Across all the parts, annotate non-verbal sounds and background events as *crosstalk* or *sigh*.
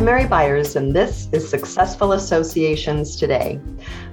I'm Mary Byers, and this is Successful Associations Today.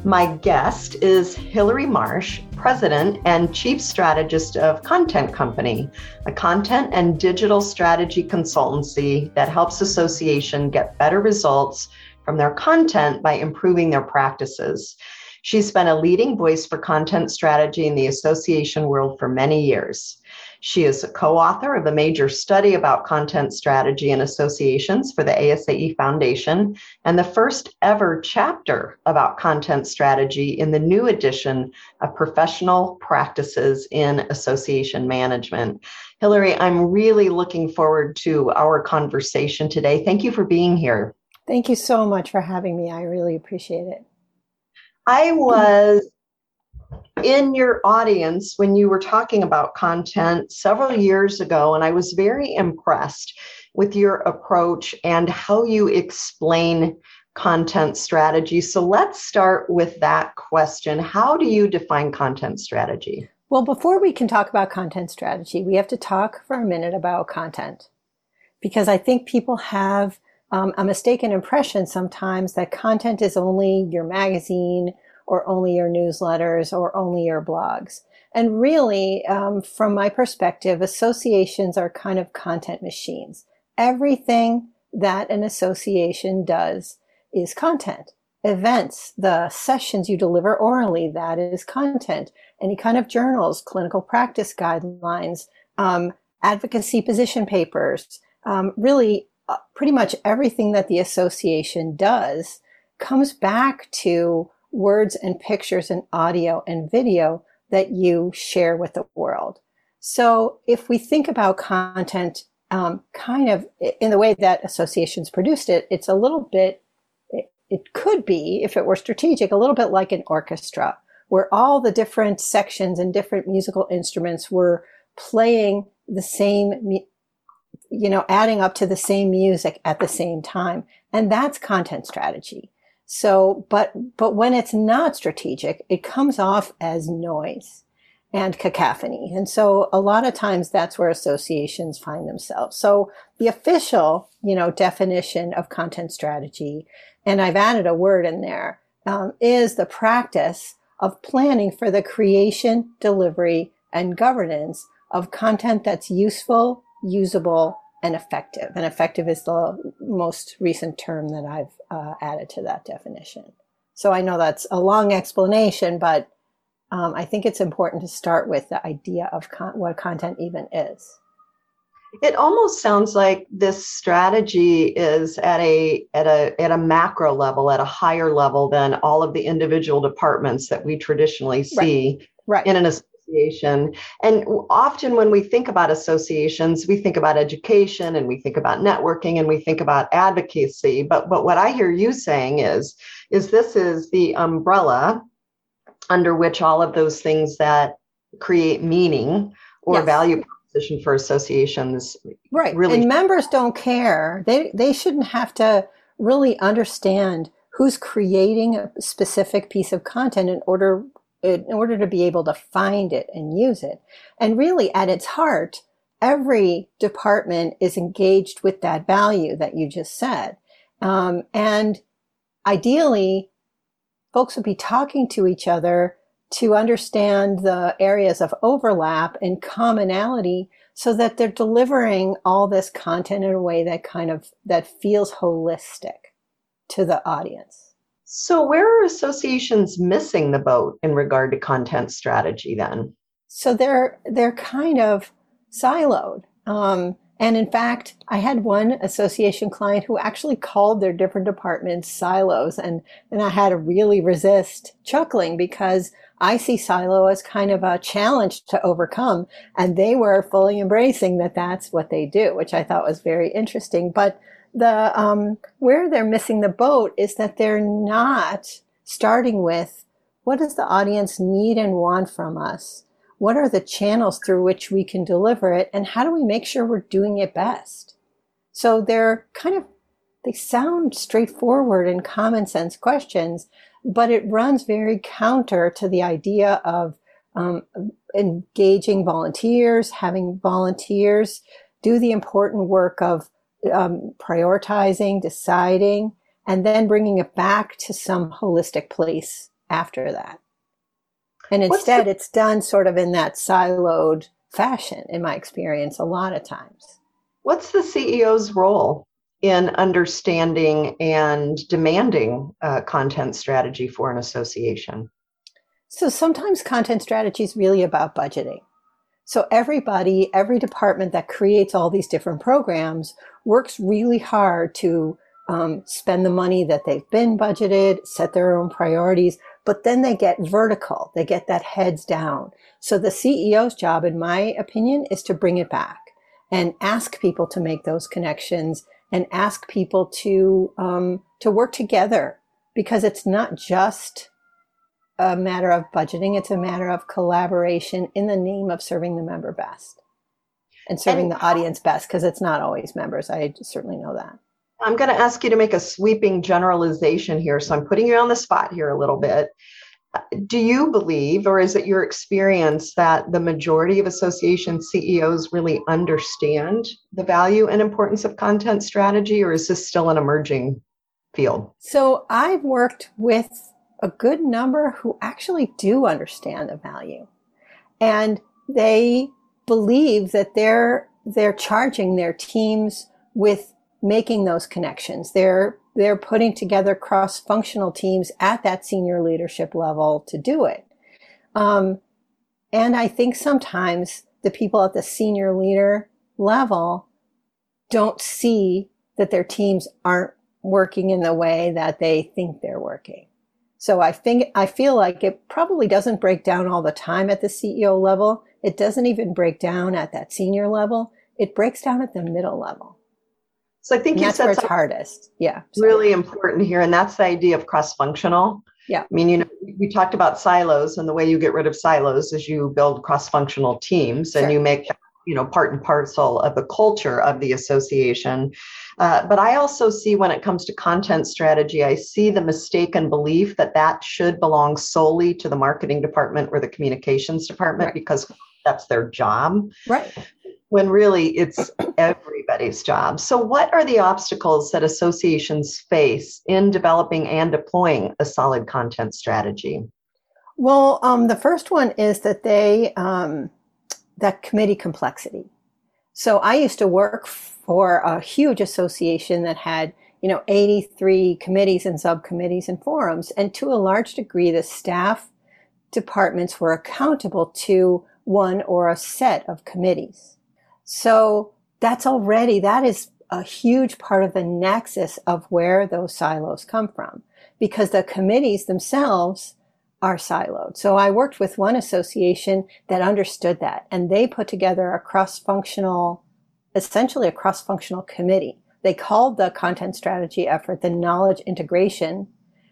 My guest is Hilary Marsh, President and Chief Strategist of Content Company, a content and digital strategy consultancy that helps association get better results from their content by improving their practices. She's been a leading voice for content strategy in the association world for many years. She is a co author of a major study about content strategy and associations for the ASAE Foundation and the first ever chapter about content strategy in the new edition of Professional Practices in Association Management. Hilary, I'm really looking forward to our conversation today. Thank you for being here. Thank you so much for having me. I really appreciate it. I was in your audience when you were talking about content several years ago, and I was very impressed with your approach and how you explain content strategy. So let's start with that question. How do you define content strategy? Well, before we can talk about content strategy, we have to talk for a minute about content because I think people have um, a mistaken impression sometimes that content is only your magazine or only your newsletters or only your blogs. And really, um, from my perspective, associations are kind of content machines. Everything that an association does is content. Events, the sessions you deliver orally, that is content. Any kind of journals, clinical practice guidelines, um, advocacy position papers, um, really uh, pretty much everything that the association does comes back to words and pictures and audio and video that you share with the world. So if we think about content um, kind of in the way that associations produced it, it's a little bit, it, it could be, if it were strategic, a little bit like an orchestra, where all the different sections and different musical instruments were playing the same, you know, adding up to the same music at the same time. And that's content strategy. So, but, but when it's not strategic, it comes off as noise and cacophony. And so a lot of times that's where associations find themselves. So the official, you know, definition of content strategy, and I've added a word in there, um, is the practice of planning for the creation, delivery, and governance of content that's useful, usable, and effective. And effective is the most recent term that I've uh, added to that definition. So I know that's a long explanation, but um, I think it's important to start with the idea of con- what content even is. It almost sounds like this strategy is at a at a at a macro level, at a higher level than all of the individual departments that we traditionally see right. Right. in an association. And often when we think about associations, we think about education and we think about networking and we think about advocacy. But but what I hear you saying is is this is the umbrella under which all of those things that create meaning or yes. value proposition for associations right really and members don't care they they shouldn't have to really understand who's creating a specific piece of content in order in order to be able to find it and use it. And really at its heart, every department is engaged with that value that you just said. Um, and ideally, folks would be talking to each other to understand the areas of overlap and commonality so that they're delivering all this content in a way that kind of that feels holistic to the audience so, where are associations missing the boat in regard to content strategy then? So they're they're kind of siloed. Um, and in fact, I had one association client who actually called their different departments silos, and and I had to really resist chuckling because I see silo as kind of a challenge to overcome, and they were fully embracing that that's what they do, which I thought was very interesting. But the um, where they're missing the boat is that they're not starting with what does the audience need and want from us? What are the channels through which we can deliver it? And how do we make sure we're doing it best? So they're kind of they sound straightforward and common sense questions but it runs very counter to the idea of um, engaging volunteers having volunteers do the important work of um, prioritizing, deciding, and then bringing it back to some holistic place after that. And instead, the- it's done sort of in that siloed fashion, in my experience, a lot of times. What's the CEO's role in understanding and demanding uh, content strategy for an association? So sometimes content strategy is really about budgeting. So everybody, every department that creates all these different programs works really hard to um, spend the money that they've been budgeted, set their own priorities, but then they get vertical. They get that heads down. So the CEO's job, in my opinion, is to bring it back and ask people to make those connections and ask people to um, to work together because it's not just a matter of budgeting; it's a matter of collaboration in the name of serving the member best and serving and the audience best because it's not always members. I certainly know that. I'm going to ask you to make a sweeping generalization here. So I'm putting you on the spot here a little bit. Do you believe, or is it your experience, that the majority of association CEOs really understand the value and importance of content strategy, or is this still an emerging field? So I've worked with a good number who actually do understand the value. And they believe that they're they're charging their teams with making those connections. They're they're putting together cross-functional teams at that senior leadership level to do it. Um, and I think sometimes the people at the senior leader level don't see that their teams aren't working in the way that they think they're working. So I think I feel like it probably doesn't break down all the time at the CEO level. It doesn't even break down at that senior level. It breaks down at the middle level. So I think you that's said where it's hardest. Yeah. Sorry. Really important here. And that's the idea of cross-functional. Yeah. I mean, you know, we talked about silos and the way you get rid of silos is you build cross-functional teams sure. and you make you know part and parcel of the culture of the association uh, but i also see when it comes to content strategy i see the mistaken belief that that should belong solely to the marketing department or the communications department right. because that's their job right when really it's *coughs* everybody's job. So, what are the obstacles that associations face in developing and deploying a solid content strategy? Well, um, the first one is that they um, that committee complexity. So, I used to work for a huge association that had you know 83 committees and subcommittees and forums, and to a large degree, the staff departments were accountable to one or a set of committees. So that's already, that is a huge part of the nexus of where those silos come from because the committees themselves are siloed. So I worked with one association that understood that and they put together a cross-functional, essentially a cross-functional committee. They called the content strategy effort the knowledge integration,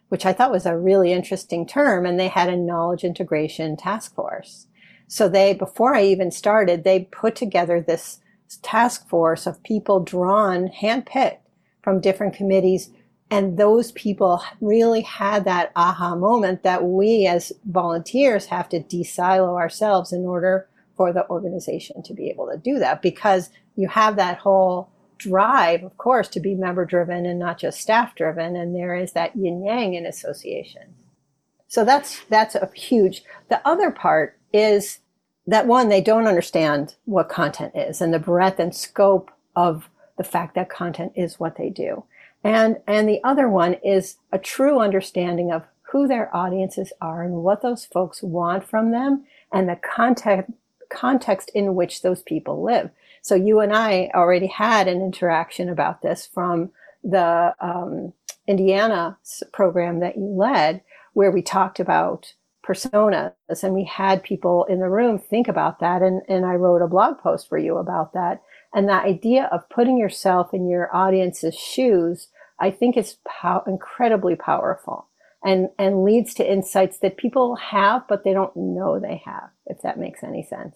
which I thought was a really interesting term. And they had a knowledge integration task force. So they, before I even started, they put together this task force of people drawn, handpicked from different committees. And those people really had that aha moment that we as volunteers have to de-silo ourselves in order for the organization to be able to do that because you have that whole drive, of course, to be member driven and not just staff driven. And there is that yin yang in association. So that's, that's a huge, the other part is that one, they don't understand what content is and the breadth and scope of the fact that content is what they do. And, and the other one is a true understanding of who their audiences are and what those folks want from them and the context, context in which those people live. So you and I already had an interaction about this from the um, Indiana program that you led, where we talked about personas and we had people in the room think about that and, and i wrote a blog post for you about that. And the idea of putting yourself in your audience's shoes i think is pow- incredibly powerful and and leads to insights that people have but they don't know they have if that makes any sense.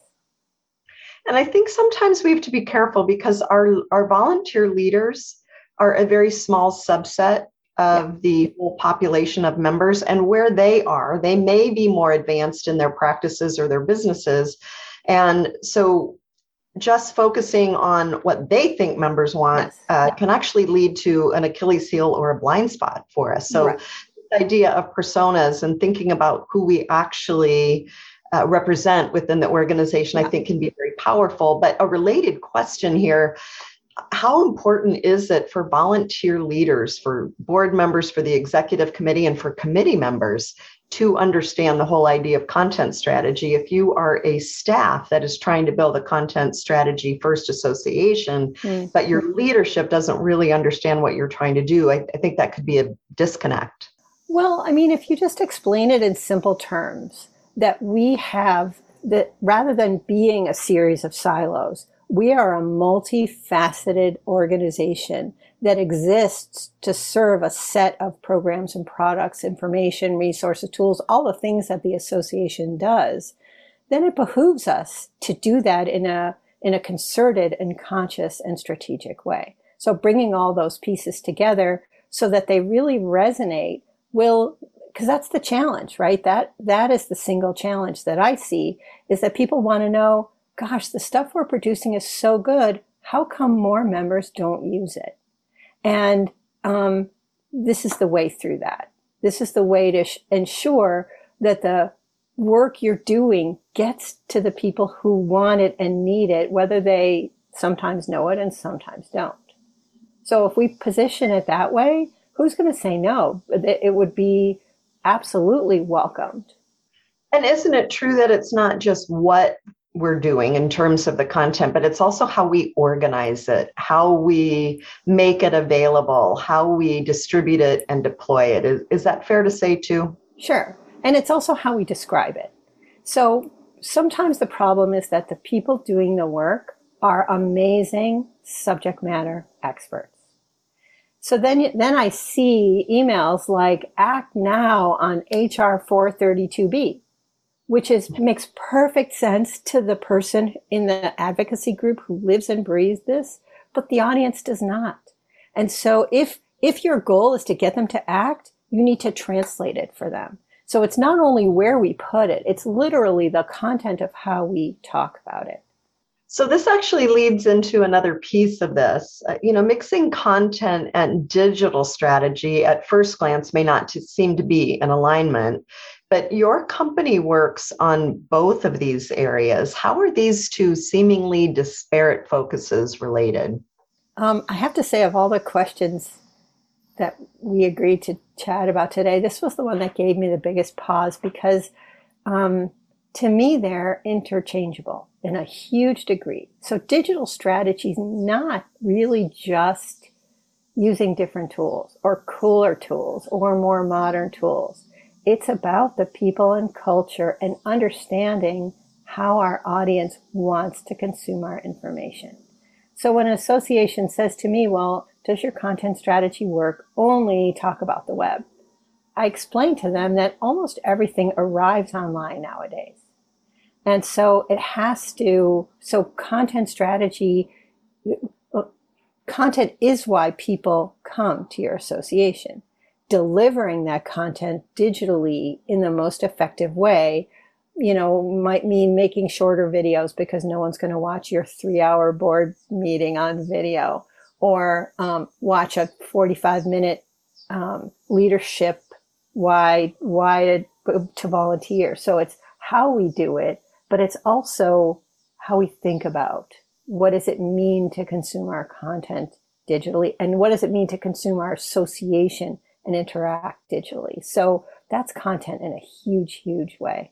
And i think sometimes we have to be careful because our our volunteer leaders are a very small subset of the whole population of members and where they are. They may be more advanced in their practices or their businesses. And so just focusing on what they think members want yes. uh, can actually lead to an Achilles heel or a blind spot for us. So, right. the idea of personas and thinking about who we actually uh, represent within the organization, yeah. I think, can be very powerful. But a related question here how important is it for volunteer leaders, for board members, for the executive committee, and for committee members to understand the whole idea of content strategy? If you are a staff that is trying to build a content strategy first association, mm. but your leadership doesn't really understand what you're trying to do, I, I think that could be a disconnect. Well, I mean, if you just explain it in simple terms, that we have that rather than being a series of silos, we are a multifaceted organization that exists to serve a set of programs and products, information, resources, tools, all the things that the association does, then it behooves us to do that in a, in a concerted and conscious and strategic way. So bringing all those pieces together so that they really resonate will, because that's the challenge, right? That, that is the single challenge that I see is that people want to know, gosh, the stuff we're producing is so good. How come more members don't use it? And um, this is the way through that. This is the way to sh- ensure that the work you're doing gets to the people who want it and need it, whether they sometimes know it and sometimes don't. So if we position it that way, who's going to say no? It would be absolutely welcomed. And isn't it true that it's not just what we're doing in terms of the content, but it's also how we organize it, how we make it available, how we distribute it and deploy it. Is, is that fair to say too? Sure. And it's also how we describe it. So sometimes the problem is that the people doing the work are amazing subject matter experts. So then, then I see emails like act now on HR 432B which is makes perfect sense to the person in the advocacy group who lives and breathes this, but the audience does not. And so if if your goal is to get them to act, you need to translate it for them. So it's not only where we put it, it's literally the content of how we talk about it. So this actually leads into another piece of this. Uh, you know, mixing content and digital strategy at first glance may not to seem to be in alignment. But your company works on both of these areas. How are these two seemingly disparate focuses related? Um, I have to say, of all the questions that we agreed to chat about today, this was the one that gave me the biggest pause because um, to me, they're interchangeable in a huge degree. So, digital strategy is not really just using different tools or cooler tools or more modern tools it's about the people and culture and understanding how our audience wants to consume our information. So when an association says to me, well, does your content strategy work only talk about the web? I explain to them that almost everything arrives online nowadays. And so it has to, so content strategy, uh, content is why people come to your association delivering that content digitally in the most effective way you know might mean making shorter videos because no one's going to watch your three hour board meeting on video or um, watch a 45 minute um, leadership why why to, to volunteer. So it's how we do it but it's also how we think about what does it mean to consume our content digitally and what does it mean to consume our association and interact digitally. So that's content in a huge, huge way.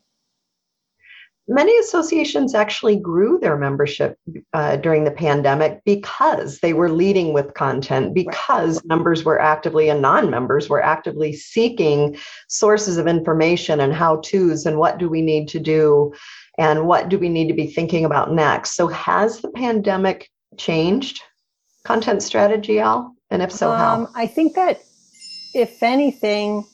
Many associations actually grew their membership uh, during the pandemic because they were leading with content, because right. members were actively and non members were actively seeking sources of information and how to's and what do we need to do and what do we need to be thinking about next. So, has the pandemic changed content strategy, Al? And if so, um, how? I think that if anything,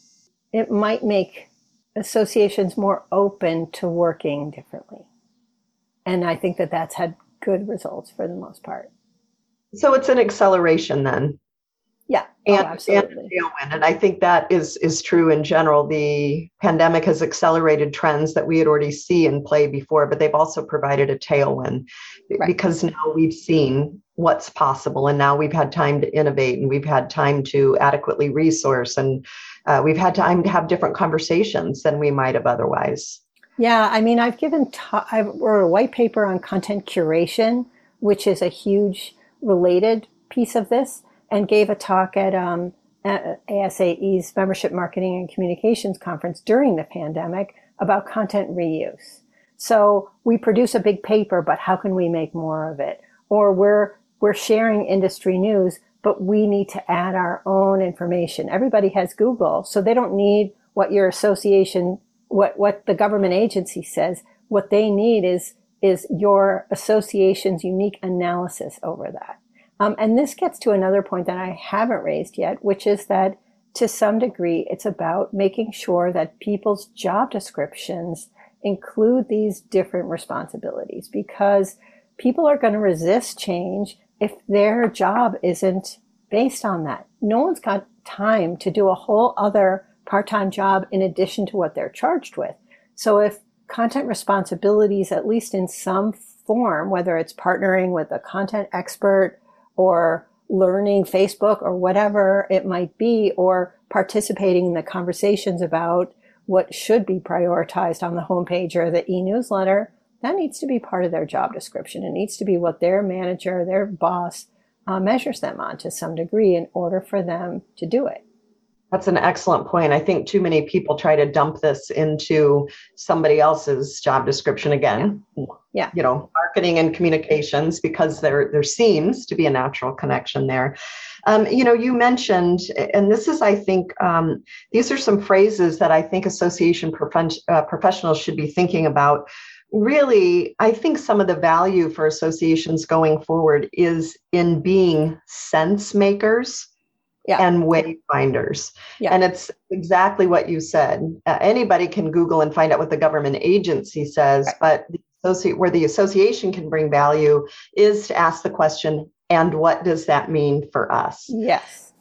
it might make associations more open to working differently. And I think that that's had good results for the most part. So it's an acceleration then. Yeah, oh, and, absolutely. And, and I think that is is true in general. The pandemic has accelerated trends that we had already see in play before, but they've also provided a tailwind right. because now we've seen what's possible, and now we've had time to innovate, and we've had time to adequately resource, and uh, we've had time to have different conversations than we might have otherwise. Yeah, I mean, I've given ta- I wrote a white paper on content curation, which is a huge related piece of this and gave a talk at, um, ASAE's Membership Marketing and Communications Conference during the pandemic about content reuse. So we produce a big paper, but how can we make more of it? Or we're, we're sharing industry news, but we need to add our own information. Everybody has Google, so they don't need what your association, what, what the government agency says. What they need is, is your association's unique analysis over that. Um, and this gets to another point that I haven't raised yet, which is that to some degree, it's about making sure that people's job descriptions include these different responsibilities because people are going to resist change if their job isn't based on that. No one's got time to do a whole other part-time job in addition to what they're charged with. So if content responsibilities, at least in some form, whether it's partnering with a content expert or learning Facebook or whatever it might be, or participating in the conversations about what should be prioritized on the homepage or the e-newsletter, that needs to be part of their job description. It needs to be what their manager, their boss uh, measures them on to some degree in order for them to do it. That's an excellent point. I think too many people try to dump this into somebody else's job description again. Yeah. You know, marketing and communications because there there seems to be a natural connection there. Um, you know, you mentioned, and this is, I think, um, these are some phrases that I think association prof- uh, professionals should be thinking about. Really, I think some of the value for associations going forward is in being sense makers yeah. and wayfinders. Yeah. And it's exactly what you said. Uh, anybody can Google and find out what the government agency says, right. but the associate, where the association can bring value is to ask the question, and what does that mean for us? Yes.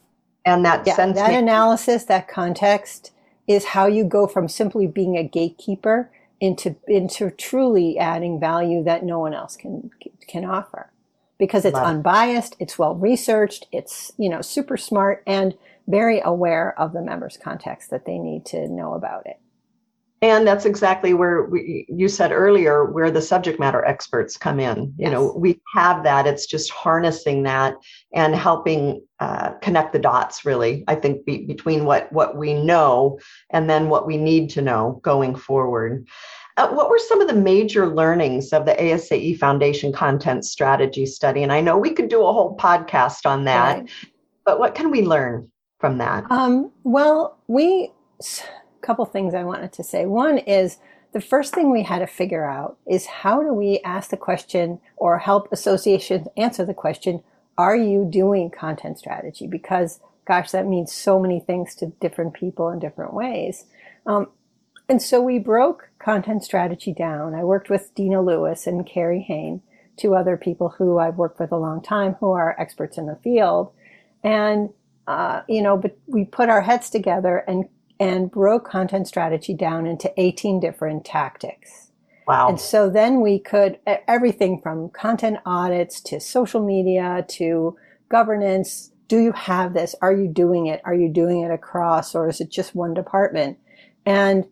And that yeah, sense that analysis, that context is how you go from simply being a gatekeeper into into truly adding value that no one else can can offer because it's unbiased, it's well researched, it's, you know, super smart and very aware of the members' context that they need to know about it. And that's exactly where we, you said earlier, where the subject matter experts come in. Yes. You know, we have that. It's just harnessing that and helping uh, connect the dots. Really, I think be, between what what we know and then what we need to know going forward. Uh, what were some of the major learnings of the ASAE Foundation Content Strategy Study? And I know we could do a whole podcast on that, right. but what can we learn from that? Um, well, we, couple things I wanted to say. One is the first thing we had to figure out is how do we ask the question or help associations answer the question, are you doing content strategy? Because gosh, that means so many things to different people in different ways. Um, and so we broke content strategy down. I worked with Dina Lewis and Carrie Hane, two other people who I've worked with a long time who are experts in the field. And, uh, you know, but we put our heads together and, and broke content strategy down into 18 different tactics. Wow. And so then we could, everything from content audits to social media to governance. Do you have this? Are you doing it? Are you doing it across or is it just one department? And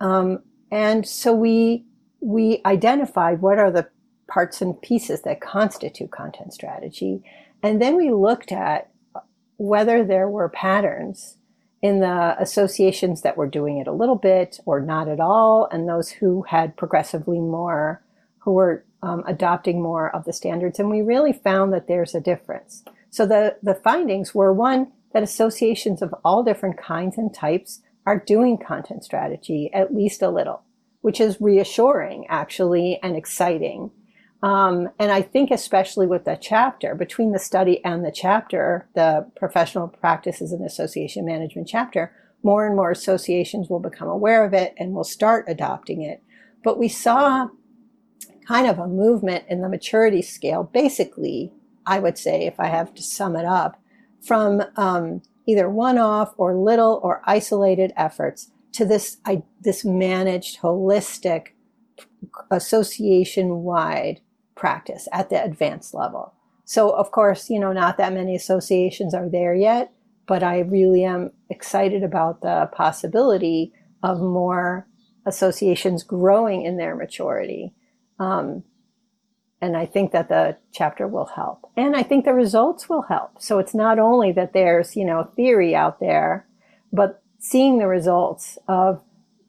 um, and so we, we identified what are the parts and pieces that constitute content strategy. And then we looked at whether there were patterns in the associations that were doing it a little bit or not at all, and those who had progressively more, who were um, adopting more of the standards. And we really found that there's a difference. So the, the findings were one, that associations of all different kinds and types are doing content strategy at least a little, which is reassuring actually and exciting. Um, and I think especially with the chapter, between the study and the chapter, the professional practices and association management chapter, more and more associations will become aware of it and will start adopting it. But we saw kind of a movement in the maturity scale. Basically, I would say, if I have to sum it up, from um, either one-off or little or isolated efforts to this I, this managed holistic association-wide practice at the advanced level so of course you know not that many associations are there yet but i really am excited about the possibility of more associations growing in their maturity um, and I think that the chapter will help. And I think the results will help. So it's not only that there's, you know, theory out there, but seeing the results of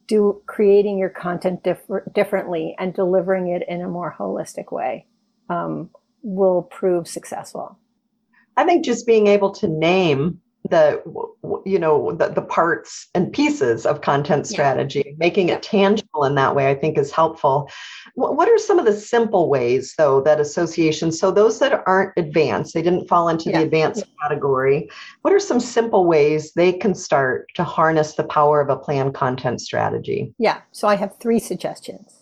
do creating your content differ- differently and delivering it in a more holistic way um, will prove successful. I think just being able to name the you know the, the parts and pieces of content strategy yeah. making it tangible in that way i think is helpful. What are some of the simple ways though that associations so those that aren't advanced they didn't fall into yeah. the advanced category what are some simple ways they can start to harness the power of a planned content strategy? Yeah so i have three suggestions.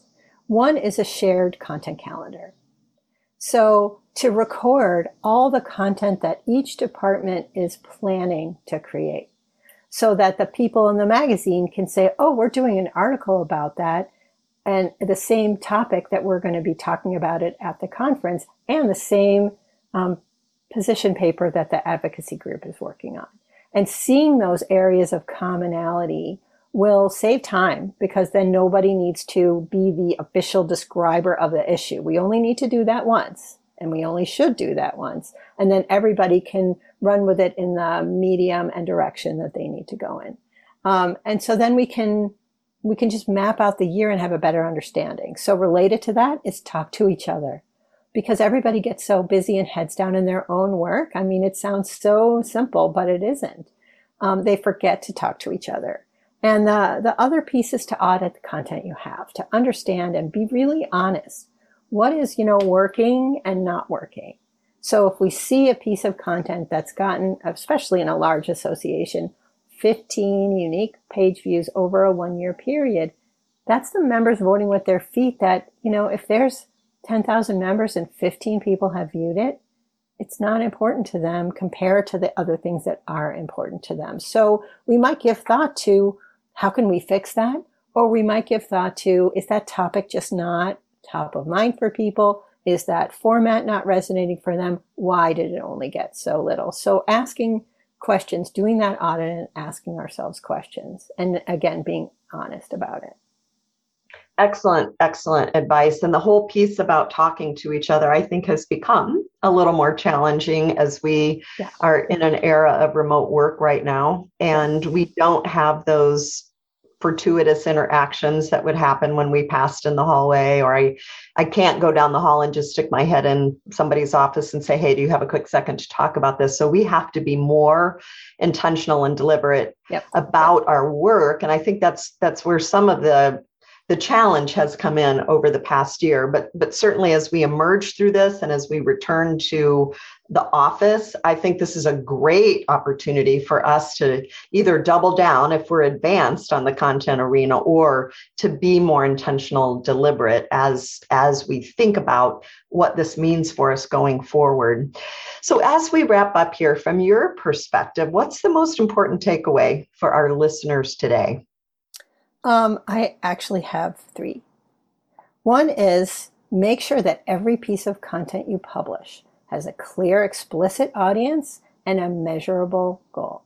One is a shared content calendar. So to record all the content that each department is planning to create so that the people in the magazine can say, oh, we're doing an article about that. And the same topic that we're going to be talking about it at the conference and the same um, position paper that the advocacy group is working on. And seeing those areas of commonality will save time because then nobody needs to be the official describer of the issue. We only need to do that once and we only should do that once. And then everybody can run with it in the medium and direction that they need to go in. Um, and so then we can we can just map out the year and have a better understanding. So related to that is talk to each other because everybody gets so busy and heads down in their own work. I mean, it sounds so simple, but it isn't. Um, they forget to talk to each other. And the, the other piece is to audit the content you have, to understand and be really honest what is, you know, working and not working. So if we see a piece of content that's gotten, especially in a large association, 15 unique page views over a one year period, that's the members voting with their feet that, you know, if there's 10,000 members and 15 people have viewed it, it's not important to them compared to the other things that are important to them. So we might give thought to how can we fix that? Or we might give thought to is that topic just not top of mind for people? Is that format not resonating for them? Why did it only get so little? So asking questions, doing that audit and asking ourselves questions. And again, being honest about it. Excellent, excellent advice. And the whole piece about talking to each other, I think, has become a little more challenging as we yeah. are in an era of remote work right now. And we don't have those fortuitous interactions that would happen when we passed in the hallway or i i can't go down the hall and just stick my head in somebody's office and say hey do you have a quick second to talk about this? So we have to be more intentional and deliberate yep. about our work. And i think that's that's where some of the the challenge has come in over the past year. But but certainly as we emerge through this and as we return to the office i think this is a great opportunity for us to either double down if we're advanced on the content arena or to be more intentional deliberate as as we think about what this means for us going forward so as we wrap up here from your perspective what's the most important takeaway for our listeners today um, I actually have three. One is make sure that every piece of content you publish has a clear, explicit audience and a measurable goal.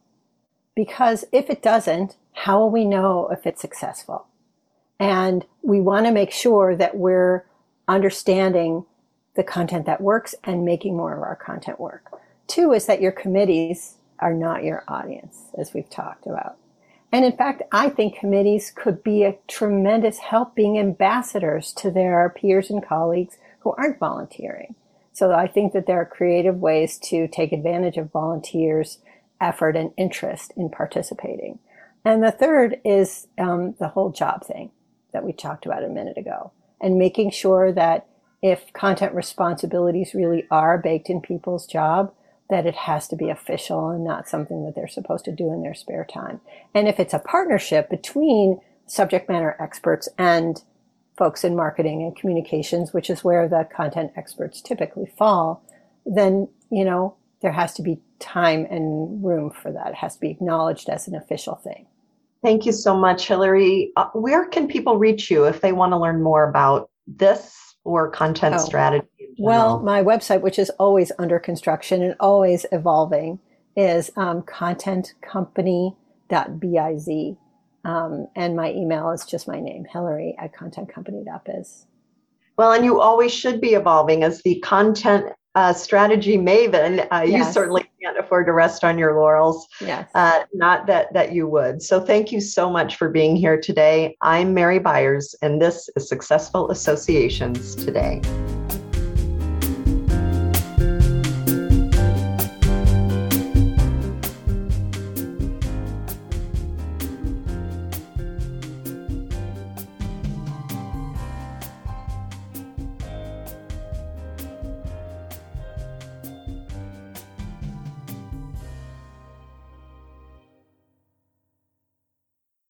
Because if it doesn't, how will we know if it's successful? And we want to make sure that we're understanding the content that works and making more of our content work. Two is that your committees are not your audience, as we've talked about. And in fact, I think committees could be a tremendous help being ambassadors to their peers and colleagues who aren't volunteering. So I think that there are creative ways to take advantage of volunteers' effort and interest in participating. And the third is um, the whole job thing that we talked about a minute ago, and making sure that if content responsibilities really are baked in people's job, that it has to be official and not something that they're supposed to do in their spare time. And if it's a partnership between subject matter experts and folks in marketing and communications, which is where the content experts typically fall, then, you know, there has to be time and room for that. It has to be acknowledged as an official thing. Thank you so much, Hilary. Uh, where can people reach you if they want to learn more about this or content oh. strategy? Well, my website, which is always under construction and always evolving, is um, contentcompany.biz. Um, and my email is just my name, Hilary at contentcompany.biz. Well, and you always should be evolving as the content uh, strategy maven. Uh, yes. You certainly can't afford to rest on your laurels. Yes. Uh, not that that you would. So thank you so much for being here today. I'm Mary Byers, and this is Successful Associations Today.